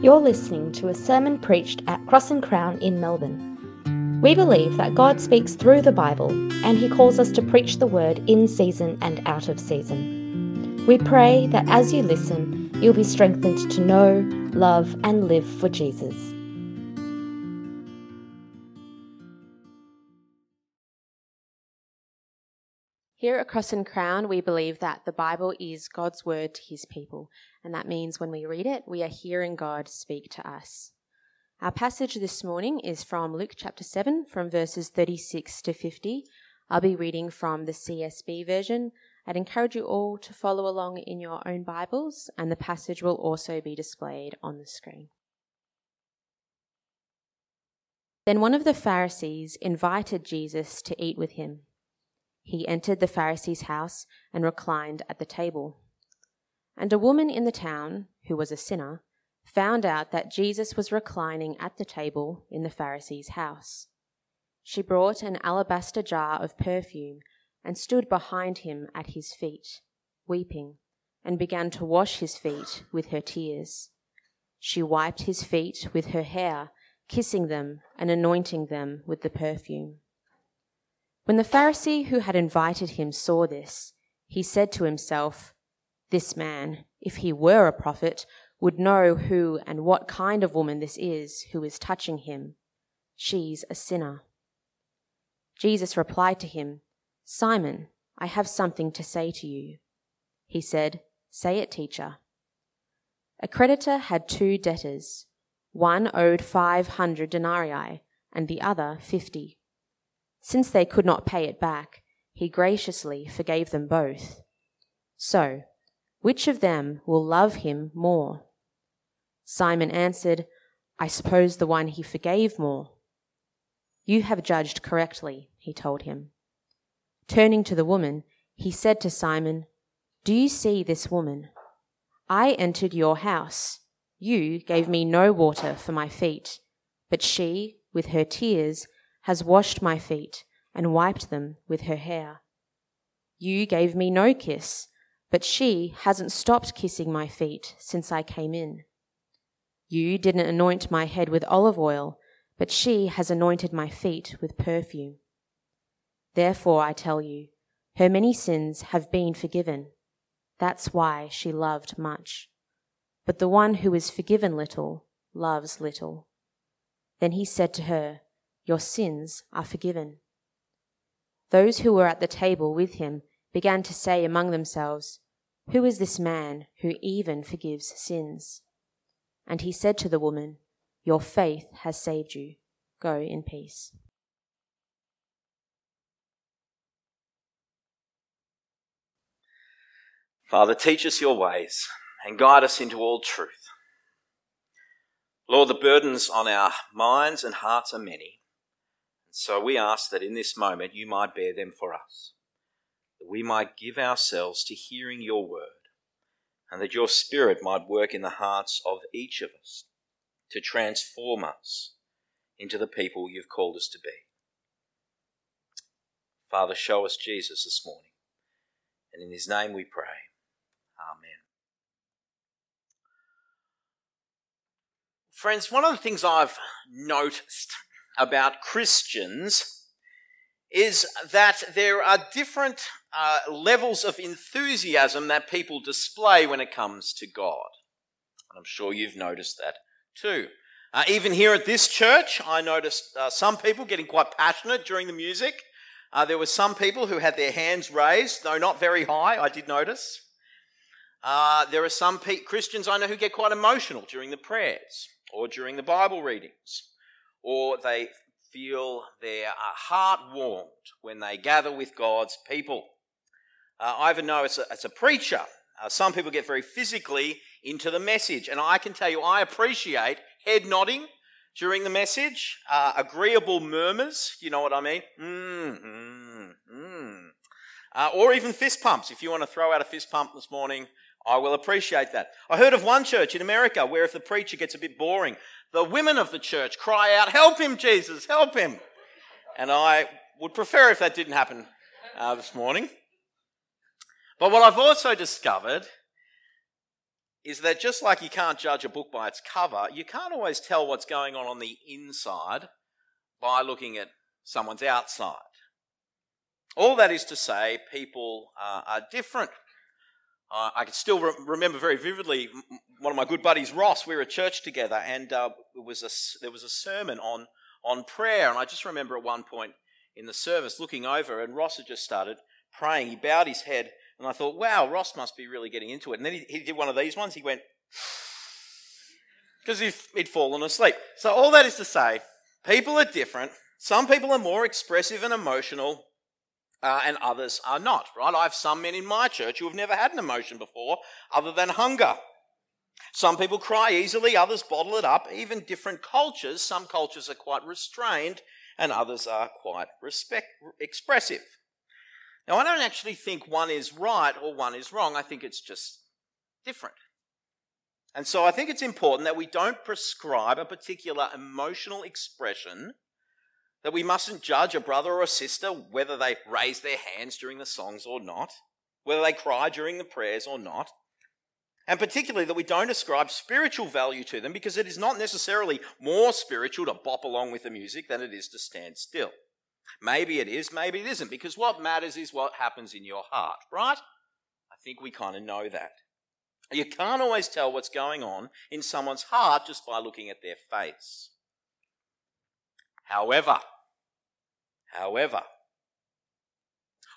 You're listening to a sermon preached at Cross and Crown in Melbourne. We believe that God speaks through the Bible and He calls us to preach the word in season and out of season. We pray that as you listen, you'll be strengthened to know, love, and live for Jesus. Here at Cross and Crown, we believe that the Bible is God's word to his people, and that means when we read it, we are hearing God speak to us. Our passage this morning is from Luke chapter 7, from verses 36 to 50. I'll be reading from the CSB version. I'd encourage you all to follow along in your own Bibles, and the passage will also be displayed on the screen. Then one of the Pharisees invited Jesus to eat with him he entered the Pharisee's house and reclined at the table. And a woman in the town, who was a sinner, found out that Jesus was reclining at the table in the Pharisee's house. She brought an alabaster jar of perfume and stood behind him at his feet, weeping, and began to wash his feet with her tears. She wiped his feet with her hair, kissing them and anointing them with the perfume. When the Pharisee who had invited him saw this, he said to himself, This man, if he were a prophet, would know who and what kind of woman this is who is touching him. She's a sinner. Jesus replied to him, Simon, I have something to say to you. He said, Say it, teacher. A creditor had two debtors. One owed five hundred denarii, and the other fifty. Since they could not pay it back, he graciously forgave them both. So, which of them will love him more? Simon answered, I suppose the one he forgave more. You have judged correctly, he told him. Turning to the woman, he said to Simon, Do you see this woman? I entered your house. You gave me no water for my feet, but she, with her tears, has washed my feet and wiped them with her hair. You gave me no kiss, but she hasn't stopped kissing my feet since I came in. You didn't anoint my head with olive oil, but she has anointed my feet with perfume. Therefore, I tell you, her many sins have been forgiven. That's why she loved much. But the one who is forgiven little loves little. Then he said to her, your sins are forgiven. Those who were at the table with him began to say among themselves, Who is this man who even forgives sins? And he said to the woman, Your faith has saved you. Go in peace. Father, teach us your ways and guide us into all truth. Lord, the burdens on our minds and hearts are many. So we ask that in this moment you might bear them for us, that we might give ourselves to hearing your word, and that your Spirit might work in the hearts of each of us to transform us into the people you've called us to be. Father, show us Jesus this morning, and in his name we pray. Amen. Friends, one of the things I've noticed about Christians is that there are different uh, levels of enthusiasm that people display when it comes to God. And I'm sure you've noticed that too. Uh, even here at this church, I noticed uh, some people getting quite passionate during the music. Uh, there were some people who had their hands raised, though not very high, I did notice. Uh, there are some pe- Christians I know who get quite emotional during the prayers or during the Bible readings or they feel their heart warmed when they gather with God's people. Uh, I even know as a, as a preacher, uh, some people get very physically into the message, and I can tell you, I appreciate head nodding during the message, uh, agreeable murmurs, you know what I mean? Mm, mm, mm. Uh, or even fist pumps. If you want to throw out a fist pump this morning, I will appreciate that. I heard of one church in America where if the preacher gets a bit boring, the women of the church cry out, Help him, Jesus, help him. And I would prefer if that didn't happen uh, this morning. But what I've also discovered is that just like you can't judge a book by its cover, you can't always tell what's going on on the inside by looking at someone's outside. All that is to say, people uh, are different. Uh, I can still re- remember very vividly one of my good buddies, Ross. We were at church together, and uh, was a, there was a sermon on on prayer. And I just remember at one point in the service looking over, and Ross had just started praying. He bowed his head, and I thought, "Wow, Ross must be really getting into it." And then he, he did one of these ones. He went because he'd fallen asleep. So all that is to say, people are different. Some people are more expressive and emotional uh, and others are not, right? I have some men in my church who have never had an emotion before other than hunger. Some people cry easily, others bottle it up. Even different cultures, some cultures are quite restrained and others are quite respect, expressive. Now, I don't actually think one is right or one is wrong. I think it's just different. And so I think it's important that we don't prescribe a particular emotional expression that we mustn't judge a brother or a sister whether they raise their hands during the songs or not, whether they cry during the prayers or not. And particularly that we don't ascribe spiritual value to them because it is not necessarily more spiritual to bop along with the music than it is to stand still. Maybe it is, maybe it isn't, because what matters is what happens in your heart, right? I think we kind of know that. You can't always tell what's going on in someone's heart just by looking at their face. However, however,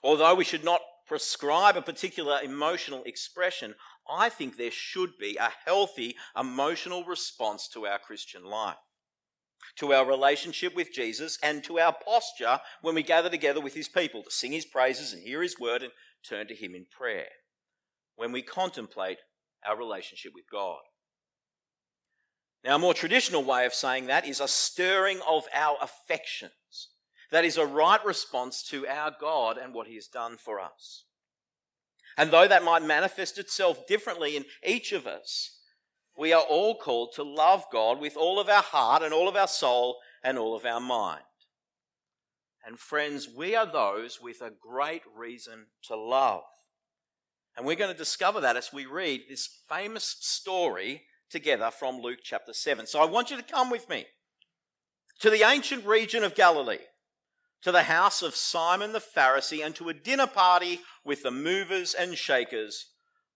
although we should not prescribe a particular emotional expression, I think there should be a healthy emotional response to our Christian life, to our relationship with Jesus, and to our posture when we gather together with his people to sing his praises and hear his word and turn to him in prayer, when we contemplate our relationship with God. Now, a more traditional way of saying that is a stirring of our affections. That is a right response to our God and what He has done for us. And though that might manifest itself differently in each of us, we are all called to love God with all of our heart and all of our soul and all of our mind. And friends, we are those with a great reason to love. And we're going to discover that as we read this famous story together from Luke chapter 7. So I want you to come with me to the ancient region of Galilee, to the house of Simon the Pharisee, and to a dinner party with the movers and shakers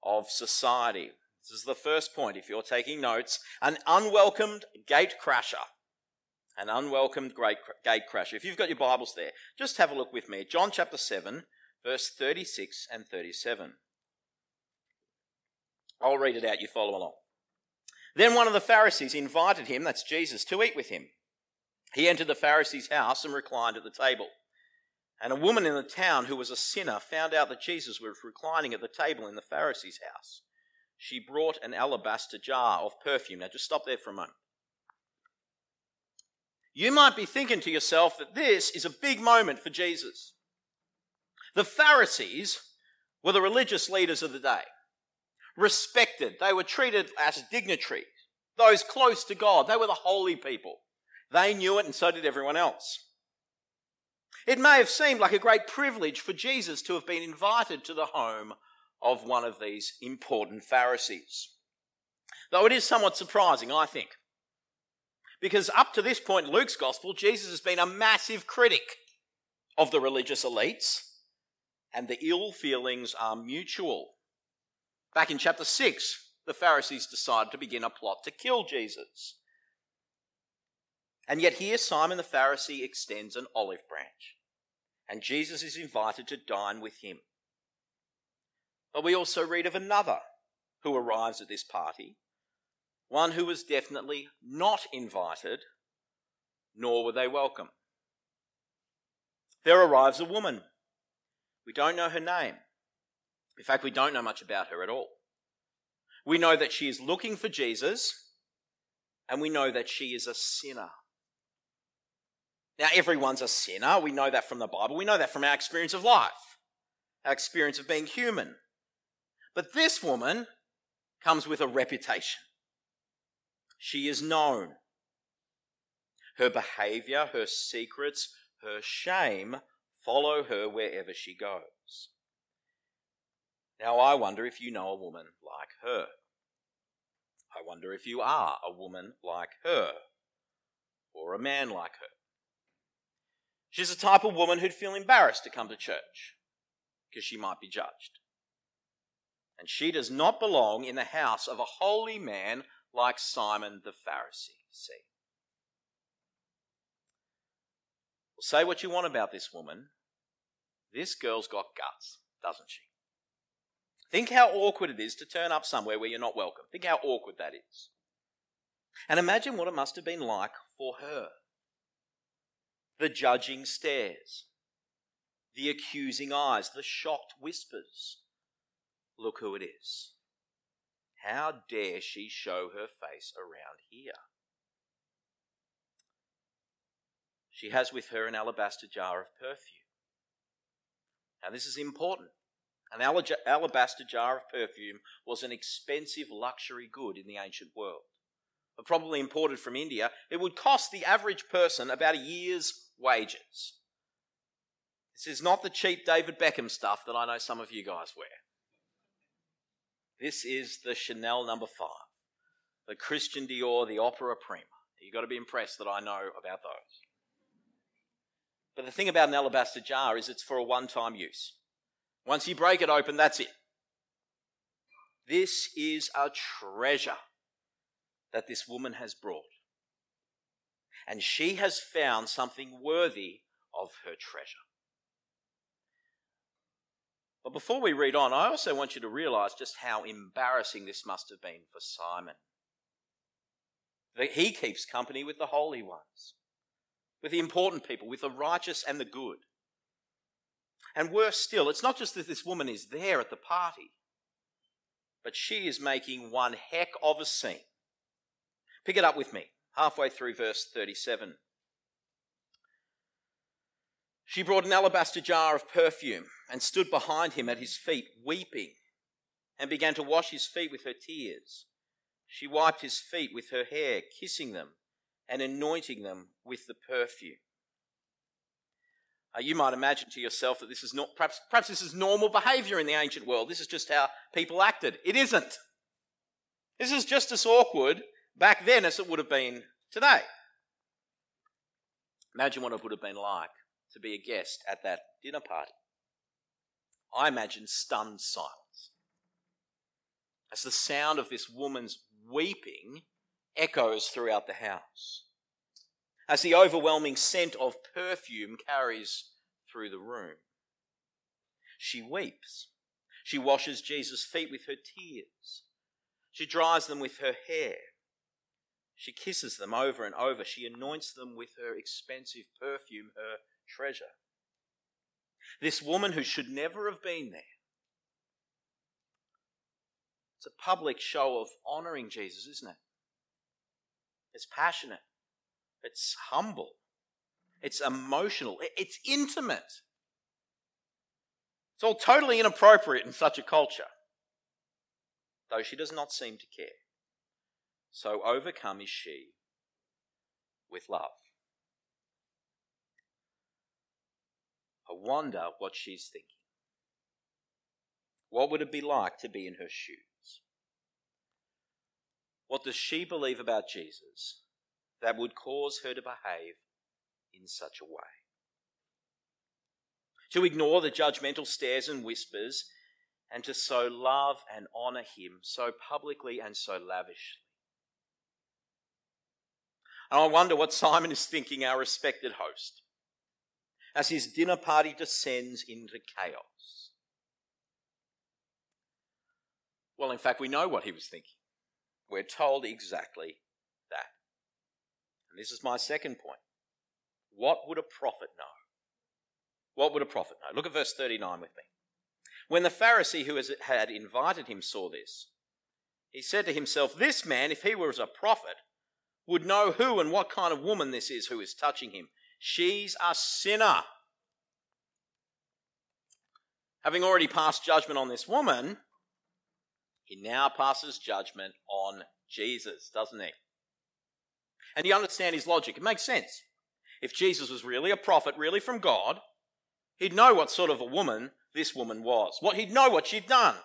of society. This is the first point if you're taking notes. An unwelcomed gate crasher. An unwelcomed gate crasher. If you've got your Bibles there, just have a look with me. John chapter 7, verse 36 and 37. I'll read it out, you follow along. Then one of the Pharisees invited him, that's Jesus, to eat with him. He entered the Pharisee's house and reclined at the table. And a woman in the town who was a sinner found out that Jesus was reclining at the table in the Pharisee's house. She brought an alabaster jar of perfume. Now, just stop there for a moment. You might be thinking to yourself that this is a big moment for Jesus. The Pharisees were the religious leaders of the day respected. They were treated as dignitaries, those close to God. They were the holy people. They knew it, and so did everyone else. It may have seemed like a great privilege for Jesus to have been invited to the home of one of these important Pharisees. Though it is somewhat surprising, I think. Because up to this point in Luke's gospel, Jesus has been a massive critic of the religious elites, and the ill feelings are mutual. Back in chapter 6, the Pharisees decide to begin a plot to kill Jesus. And yet, here Simon the Pharisee extends an olive branch, and Jesus is invited to dine with him. But we also read of another who arrives at this party, one who was definitely not invited, nor were they welcome. There arrives a woman. We don't know her name. In fact, we don't know much about her at all. We know that she is looking for Jesus, and we know that she is a sinner. Now, everyone's a sinner. We know that from the Bible. We know that from our experience of life, our experience of being human. But this woman comes with a reputation. She is known. Her behavior, her secrets, her shame follow her wherever she goes. Now, I wonder if you know a woman like her. I wonder if you are a woman like her or a man like her. She's the type of woman who'd feel embarrassed to come to church because she might be judged. And she does not belong in the house of a holy man like Simon the Pharisee. See? Well, say what you want about this woman. This girl's got guts, doesn't she? Think how awkward it is to turn up somewhere where you're not welcome. Think how awkward that is. And imagine what it must have been like for her. The judging stares, the accusing eyes, the shocked whispers. Look who it is. How dare she show her face around here? She has with her an alabaster jar of perfume. Now, this is important. An alabaster jar of perfume was an expensive luxury good in the ancient world. But probably imported from India, it would cost the average person about a year's wages. This is not the cheap David Beckham stuff that I know some of you guys wear. This is the Chanel number five, the Christian Dior, the Opera Prima. You've got to be impressed that I know about those. But the thing about an alabaster jar is it's for a one time use. Once you break it open, that's it. This is a treasure that this woman has brought. And she has found something worthy of her treasure. But before we read on, I also want you to realize just how embarrassing this must have been for Simon. That he keeps company with the holy ones, with the important people, with the righteous and the good. And worse still, it's not just that this woman is there at the party, but she is making one heck of a scene. Pick it up with me, halfway through verse 37. She brought an alabaster jar of perfume and stood behind him at his feet, weeping, and began to wash his feet with her tears. She wiped his feet with her hair, kissing them and anointing them with the perfume. Uh, you might imagine to yourself that this is not, perhaps, perhaps this is normal behavior in the ancient world. This is just how people acted. It isn't. This is just as awkward back then as it would have been today. Imagine what it would have been like to be a guest at that dinner party. I imagine stunned silence. As the sound of this woman's weeping echoes throughout the house. As the overwhelming scent of perfume carries through the room. She weeps. She washes Jesus' feet with her tears. She dries them with her hair. She kisses them over and over. She anoints them with her expensive perfume, her treasure. This woman who should never have been there. It's a public show of honoring Jesus, isn't it? It's passionate. It's humble. It's emotional. It's intimate. It's all totally inappropriate in such a culture, though she does not seem to care. So overcome is she with love. I wonder what she's thinking. What would it be like to be in her shoes? What does she believe about Jesus that would cause her to behave in such a way? To ignore the judgmental stares and whispers, and to so love and honour him so publicly and so lavishly. And I wonder what Simon is thinking, our respected host as his dinner party descends into chaos? Well, in fact, we know what he was thinking. We're told exactly that. And this is my second point. What would a prophet know? What would a prophet know? Look at verse 39 with me. When the Pharisee who had invited him saw this, he said to himself, This man, if he was a prophet, would know who and what kind of woman this is who is touching him She's a sinner. Having already passed judgment on this woman, he now passes judgment on Jesus, doesn't he? And you understand his logic. It makes sense. If Jesus was really a prophet, really from God, he'd know what sort of a woman this woman was. What he'd know what she'd done.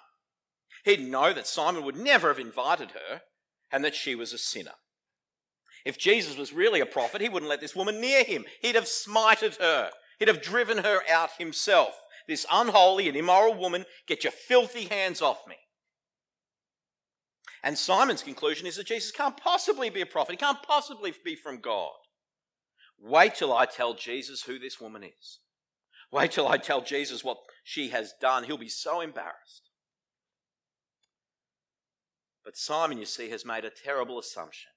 He'd know that Simon would never have invited her, and that she was a sinner. If Jesus was really a prophet, he wouldn't let this woman near him. He'd have smited her, he'd have driven her out himself. This unholy and immoral woman, get your filthy hands off me. And Simon's conclusion is that Jesus can't possibly be a prophet, he can't possibly be from God. Wait till I tell Jesus who this woman is. Wait till I tell Jesus what she has done. He'll be so embarrassed. But Simon, you see, has made a terrible assumption.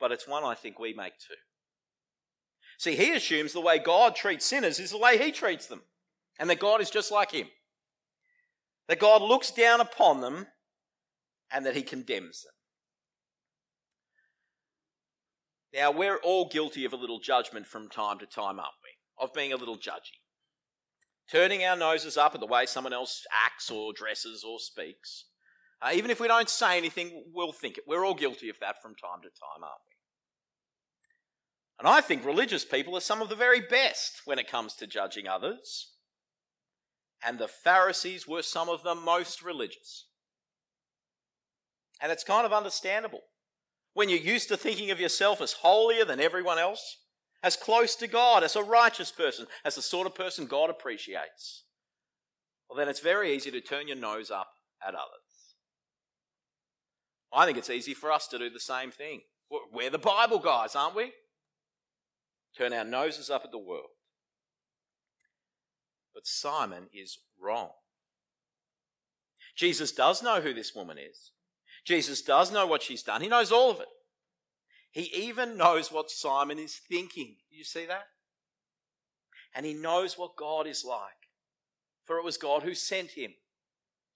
But it's one I think we make too. See, he assumes the way God treats sinners is the way he treats them, and that God is just like him. That God looks down upon them and that he condemns them. Now, we're all guilty of a little judgment from time to time, aren't we? Of being a little judgy. Turning our noses up at the way someone else acts or dresses or speaks. Uh, even if we don't say anything, we'll think it. We're all guilty of that from time to time, aren't we? And I think religious people are some of the very best when it comes to judging others. And the Pharisees were some of the most religious. And it's kind of understandable. When you're used to thinking of yourself as holier than everyone else, as close to God, as a righteous person, as the sort of person God appreciates, well, then it's very easy to turn your nose up at others. I think it's easy for us to do the same thing. We're the Bible guys, aren't we? Turn our noses up at the world. But Simon is wrong. Jesus does know who this woman is. Jesus does know what she's done. He knows all of it. He even knows what Simon is thinking. You see that? And he knows what God is like. For it was God who sent him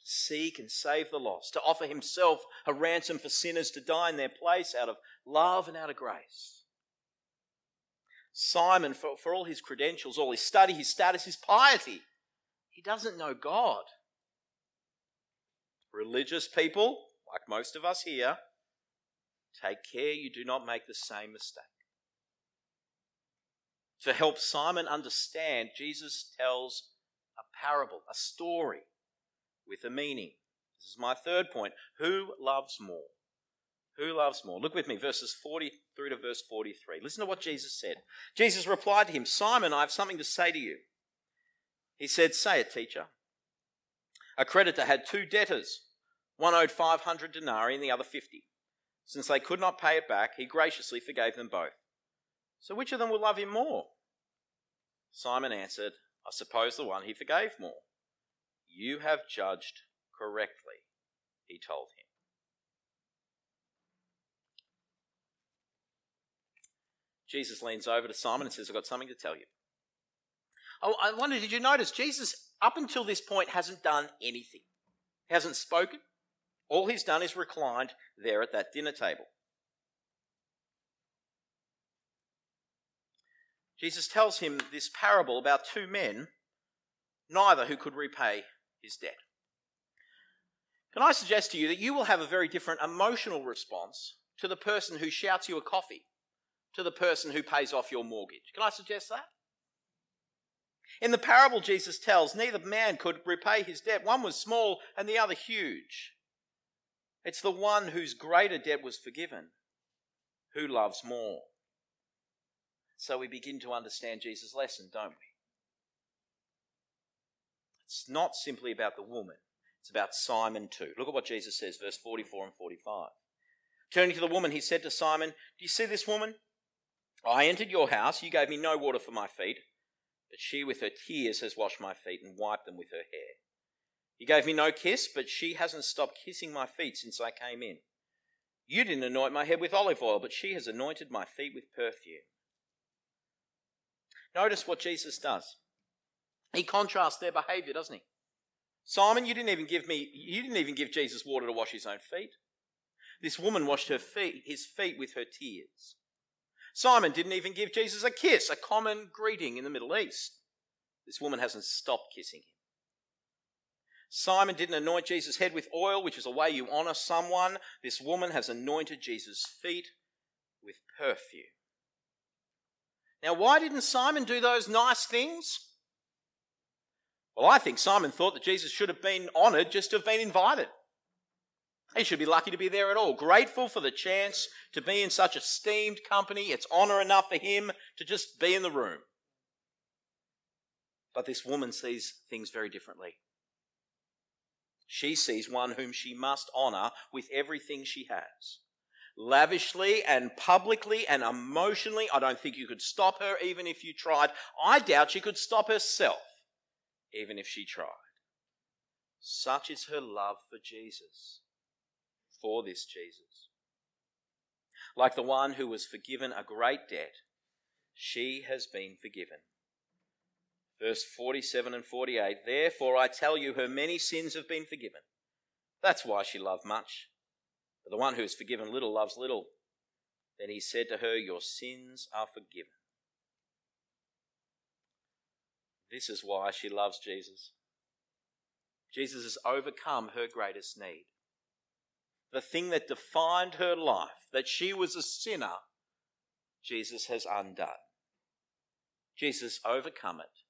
to seek and save the lost, to offer himself a ransom for sinners to die in their place out of love and out of grace. Simon, for, for all his credentials, all his study, his status, his piety, he doesn't know God. Religious people like most of us here, take care you do not make the same mistake. To help Simon understand, Jesus tells a parable, a story with a meaning. This is my third point. Who loves more? Who loves more? Look with me, verses 40 through to verse 43. Listen to what Jesus said. Jesus replied to him, Simon, I have something to say to you. He said, Say it, teacher. A creditor had two debtors. One owed 500 denarii and the other 50. Since they could not pay it back, he graciously forgave them both. So which of them will love him more? Simon answered, I suppose the one he forgave more. You have judged correctly, he told him. Jesus leans over to Simon and says, I've got something to tell you. Oh, I wonder, did you notice Jesus, up until this point, hasn't done anything? He hasn't spoken, all he's done is reclined there at that dinner table. Jesus tells him this parable about two men, neither who could repay his debt. Can I suggest to you that you will have a very different emotional response to the person who shouts you a coffee, to the person who pays off your mortgage? Can I suggest that? In the parable Jesus tells, neither man could repay his debt. One was small and the other huge. It's the one whose greater debt was forgiven who loves more. So we begin to understand Jesus' lesson, don't we? It's not simply about the woman, it's about Simon too. Look at what Jesus says, verse 44 and 45. Turning to the woman, he said to Simon, Do you see this woman? I entered your house, you gave me no water for my feet, but she with her tears has washed my feet and wiped them with her hair. You gave me no kiss, but she hasn't stopped kissing my feet since I came in. You didn't anoint my head with olive oil, but she has anointed my feet with perfume. Notice what Jesus does. He contrasts their behavior, doesn't he? Simon, you didn't even give me you didn't even give Jesus water to wash his own feet. This woman washed her feet, his feet with her tears. Simon didn't even give Jesus a kiss, a common greeting in the Middle East. This woman hasn't stopped kissing him. Simon didn't anoint Jesus' head with oil, which is a way you honor someone. This woman has anointed Jesus' feet with perfume. Now, why didn't Simon do those nice things? Well, I think Simon thought that Jesus should have been honored just to have been invited. He should be lucky to be there at all, grateful for the chance to be in such esteemed company. It's honour enough for him to just be in the room. But this woman sees things very differently. She sees one whom she must honour with everything she has. Lavishly and publicly and emotionally, I don't think you could stop her even if you tried. I doubt she could stop herself even if she tried. Such is her love for Jesus, for this Jesus. Like the one who was forgiven a great debt, she has been forgiven. Verse 47 and 48 Therefore I tell you, her many sins have been forgiven. That's why she loved much. But the one who is forgiven little loves little. Then he said to her, Your sins are forgiven. This is why she loves Jesus. Jesus has overcome her greatest need. The thing that defined her life, that she was a sinner, Jesus has undone. Jesus overcome it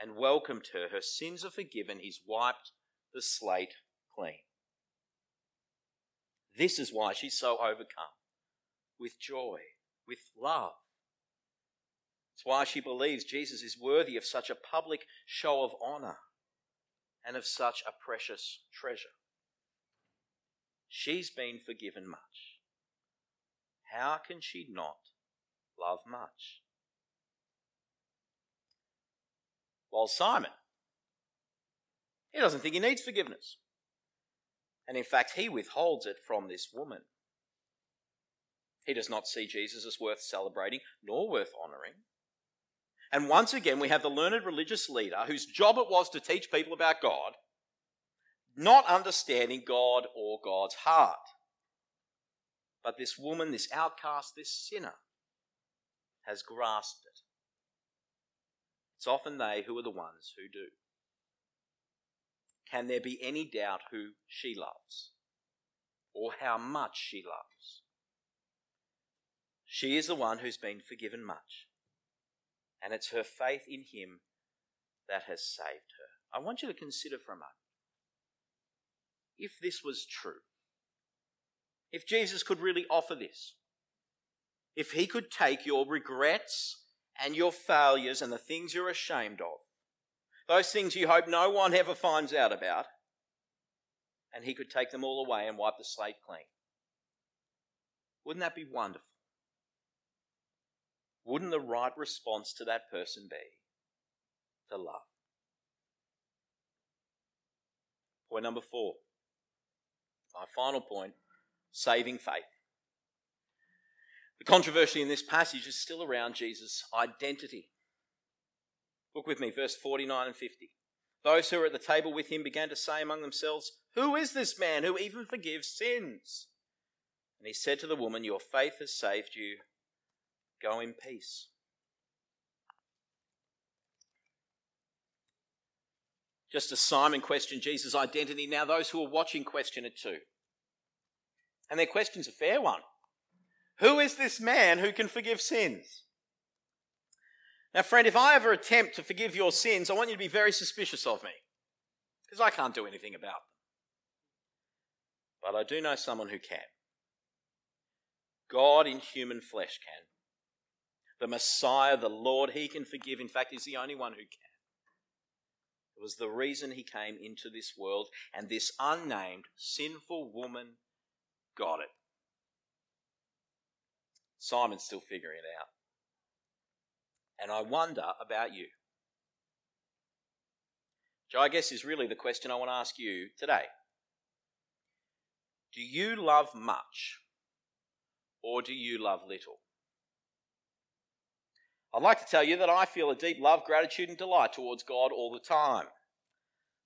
and welcomed her. Her sins are forgiven. He's wiped the slate clean. This is why she's so overcome with joy, with love. It's why she believes Jesus is worthy of such a public show of honour and of such a precious treasure. She's been forgiven much. How can she not love much? While Simon, he doesn't think he needs forgiveness. And in fact, he withholds it from this woman. He does not see Jesus as worth celebrating nor worth honouring. And once again, we have the learned religious leader whose job it was to teach people about God, not understanding God or God's heart. But this woman, this outcast, this sinner, has grasped it. It's often they who are the ones who do. Can there be any doubt who she loves or how much she loves? She is the one who's been forgiven much and it's her faith in him that has saved her. I want you to consider for a moment if this was true, if Jesus could really offer this, if he could take your regrets and your failures and the things you're ashamed of, those things you hope no one ever finds out about, and he could take them all away and wipe the slate clean. Wouldn't that be wonderful? Wouldn't the right response to that person be to love? Point number four. My final point saving faith. The controversy in this passage is still around Jesus' identity. Look with me, verse 49 and 50. Those who were at the table with him began to say among themselves, Who is this man who even forgives sins? And he said to the woman, Your faith has saved you. Go in peace. Just as Simon questioned Jesus' identity, now those who are watching question it too. And their question's a fair one. Who is this man who can forgive sins? Now, friend, if I ever attempt to forgive your sins, I want you to be very suspicious of me, because I can't do anything about them. But I do know someone who can. God in human flesh can the Messiah, the Lord, he can forgive. In fact, he's the only one who can. It was the reason he came into this world, and this unnamed, sinful woman got it. Simon's still figuring it out. And I wonder about you. Which I guess is really the question I want to ask you today. Do you love much or do you love little? I'd like to tell you that I feel a deep love, gratitude, and delight towards God all the time.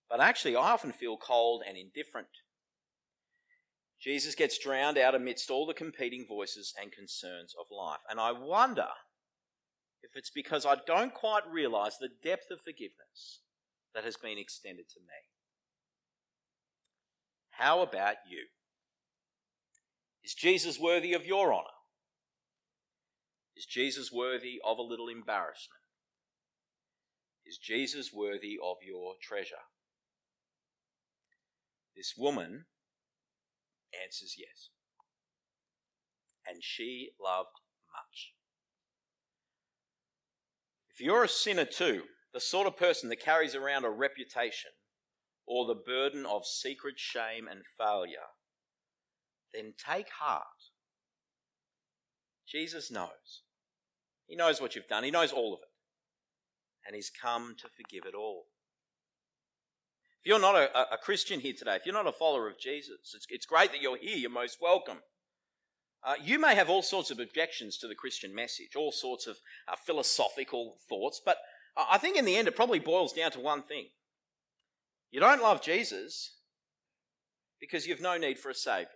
But actually, I often feel cold and indifferent. Jesus gets drowned out amidst all the competing voices and concerns of life. And I wonder if it's because I don't quite realize the depth of forgiveness that has been extended to me. How about you? Is Jesus worthy of your honour? Is Jesus worthy of a little embarrassment? Is Jesus worthy of your treasure? This woman answers yes. And she loved much. If you're a sinner too, the sort of person that carries around a reputation or the burden of secret shame and failure, then take heart. Jesus knows. He knows what you've done, He knows all of it. And He's come to forgive it all. If you're not a, a Christian here today, if you're not a follower of Jesus, it's, it's great that you're here. You're most welcome. Uh, you may have all sorts of objections to the Christian message, all sorts of uh, philosophical thoughts, but I think in the end it probably boils down to one thing. You don't love Jesus because you've no need for a Saviour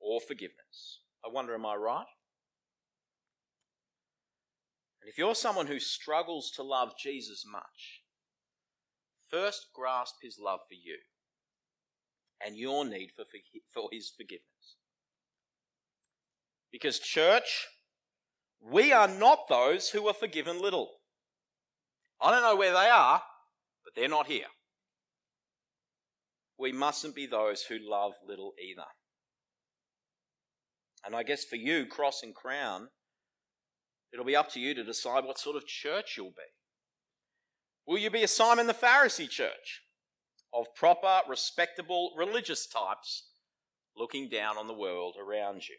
or forgiveness. I wonder, am I right? And if you're someone who struggles to love Jesus much, first grasp his love for you and your need for, for his forgiveness. Because, church, we are not those who are forgiven little. I don't know where they are, but they're not here. We mustn't be those who love little either. And I guess for you, Cross and Crown, it'll be up to you to decide what sort of church you'll be. Will you be a Simon the Pharisee church of proper, respectable, religious types looking down on the world around you?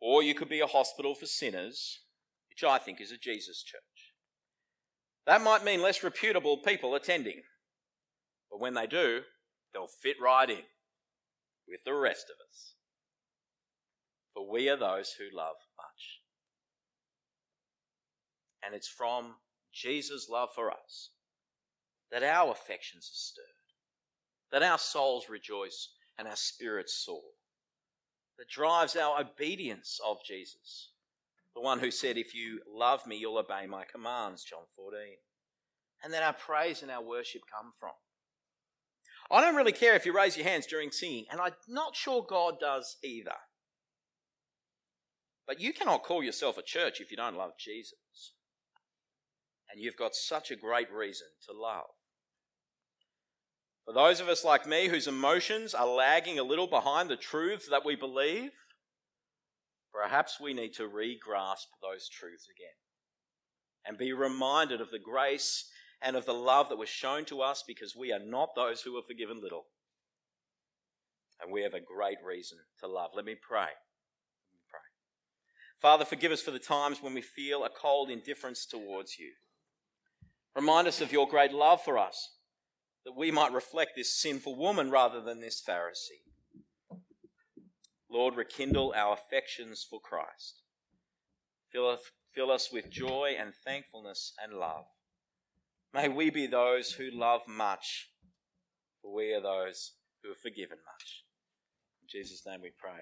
Or you could be a hospital for sinners, which I think is a Jesus church. That might mean less reputable people attending, but when they do, they'll fit right in with the rest of us. For we are those who love much. And it's from Jesus' love for us that our affections are stirred, that our souls rejoice and our spirits soar, that drives our obedience of Jesus. The one who said, If you love me, you'll obey my commands, John 14. And that our praise and our worship come from. I don't really care if you raise your hands during singing, and I'm not sure God does either. But you cannot call yourself a church if you don't love Jesus. And you've got such a great reason to love. For those of us like me whose emotions are lagging a little behind the truths that we believe, perhaps we need to re-grasp those truths again and be reminded of the grace and of the love that was shown to us because we are not those who are forgiven little. And we have a great reason to love. Let me pray. Father, forgive us for the times when we feel a cold indifference towards you. Remind us of your great love for us, that we might reflect this sinful woman rather than this Pharisee. Lord, rekindle our affections for Christ. Fill us, fill us with joy and thankfulness and love. May we be those who love much, for we are those who are forgiven much. In Jesus' name we pray.